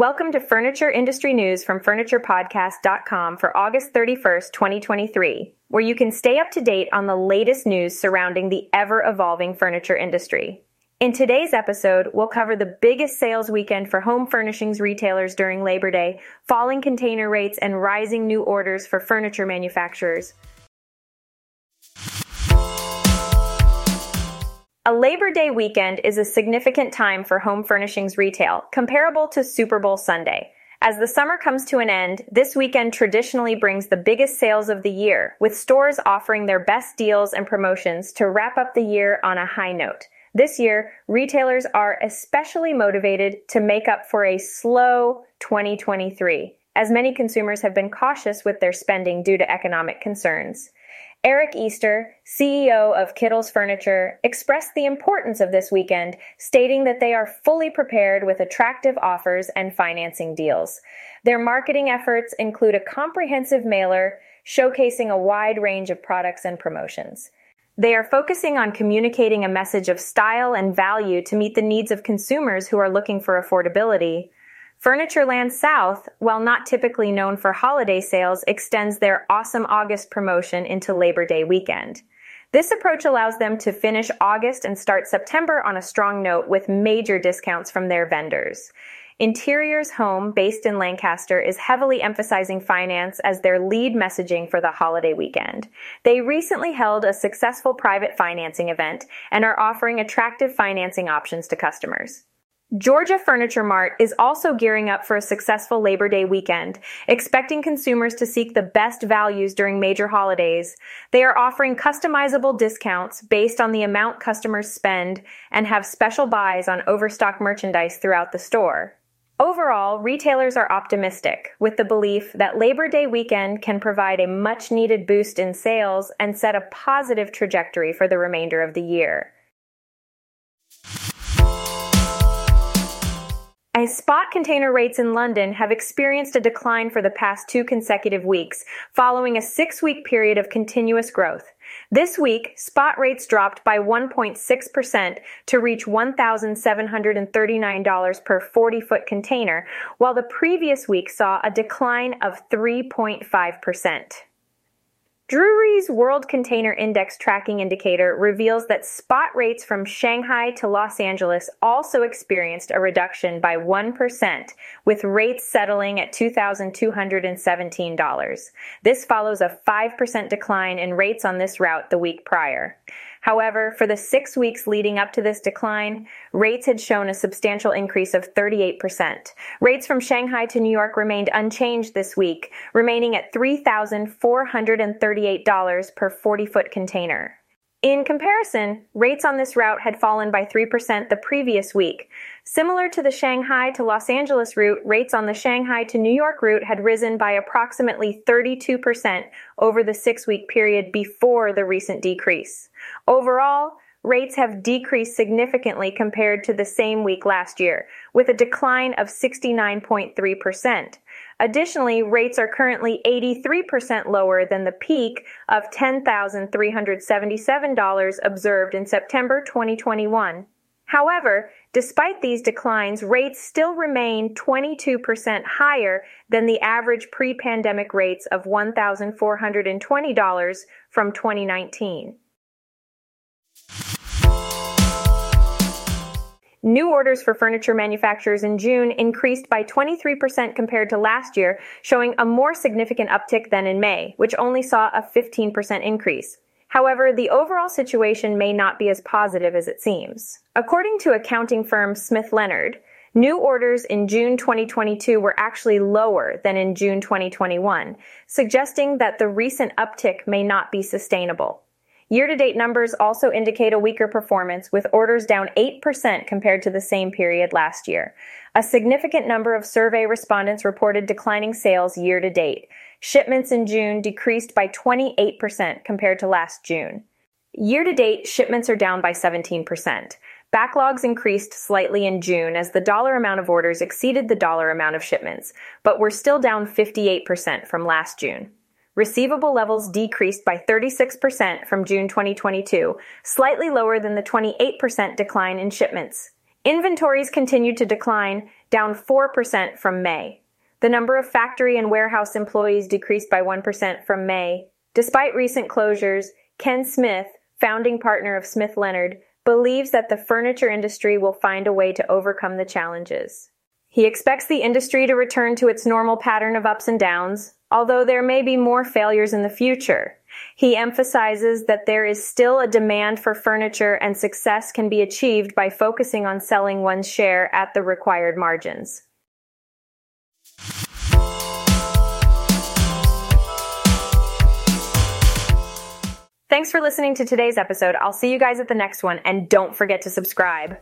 Welcome to Furniture Industry News from FurniturePodcast.com for August 31st, 2023, where you can stay up to date on the latest news surrounding the ever evolving furniture industry. In today's episode, we'll cover the biggest sales weekend for home furnishings retailers during Labor Day, falling container rates, and rising new orders for furniture manufacturers. A Labor Day weekend is a significant time for home furnishings retail, comparable to Super Bowl Sunday. As the summer comes to an end, this weekend traditionally brings the biggest sales of the year, with stores offering their best deals and promotions to wrap up the year on a high note. This year, retailers are especially motivated to make up for a slow 2023, as many consumers have been cautious with their spending due to economic concerns. Eric Easter, CEO of Kittles Furniture, expressed the importance of this weekend, stating that they are fully prepared with attractive offers and financing deals. Their marketing efforts include a comprehensive mailer showcasing a wide range of products and promotions. They are focusing on communicating a message of style and value to meet the needs of consumers who are looking for affordability. Furnitureland South, while not typically known for holiday sales, extends their awesome August promotion into Labor Day weekend. This approach allows them to finish August and start September on a strong note with major discounts from their vendors. Interiors Home, based in Lancaster, is heavily emphasizing finance as their lead messaging for the holiday weekend. They recently held a successful private financing event and are offering attractive financing options to customers. Georgia Furniture Mart is also gearing up for a successful Labor Day weekend, expecting consumers to seek the best values during major holidays. They are offering customizable discounts based on the amount customers spend and have special buys on overstock merchandise throughout the store. Overall, retailers are optimistic with the belief that Labor Day weekend can provide a much needed boost in sales and set a positive trajectory for the remainder of the year. Spot container rates in London have experienced a decline for the past two consecutive weeks, following a six week period of continuous growth. This week, spot rates dropped by 1.6% to reach $1,739 per 40 foot container, while the previous week saw a decline of 3.5%. Drewry's World Container Index tracking indicator reveals that spot rates from Shanghai to Los Angeles also experienced a reduction by 1%, with rates settling at $2,217. This follows a 5% decline in rates on this route the week prior. However, for the six weeks leading up to this decline, rates had shown a substantial increase of 38%. Rates from Shanghai to New York remained unchanged this week, remaining at $3,438 per 40 foot container. In comparison, rates on this route had fallen by 3% the previous week. Similar to the Shanghai to Los Angeles route, rates on the Shanghai to New York route had risen by approximately 32% over the six week period before the recent decrease. Overall, rates have decreased significantly compared to the same week last year, with a decline of 69.3%. Additionally, rates are currently 83% lower than the peak of $10,377 observed in September 2021. However, despite these declines, rates still remain 22% higher than the average pre pandemic rates of $1,420 from 2019. New orders for furniture manufacturers in June increased by 23% compared to last year, showing a more significant uptick than in May, which only saw a 15% increase. However, the overall situation may not be as positive as it seems. According to accounting firm Smith Leonard, New orders in June 2022 were actually lower than in June 2021, suggesting that the recent uptick may not be sustainable. Year to date numbers also indicate a weaker performance, with orders down 8% compared to the same period last year. A significant number of survey respondents reported declining sales year to date. Shipments in June decreased by 28% compared to last June. Year to date, shipments are down by 17%. Backlogs increased slightly in June as the dollar amount of orders exceeded the dollar amount of shipments, but were still down 58% from last June. Receivable levels decreased by 36% from June 2022, slightly lower than the 28% decline in shipments. Inventories continued to decline, down 4% from May. The number of factory and warehouse employees decreased by 1% from May. Despite recent closures, Ken Smith, founding partner of Smith Leonard, believes that the furniture industry will find a way to overcome the challenges. He expects the industry to return to its normal pattern of ups and downs, although there may be more failures in the future. He emphasizes that there is still a demand for furniture and success can be achieved by focusing on selling one's share at the required margins. Thanks for listening to today's episode. I'll see you guys at the next one, and don't forget to subscribe.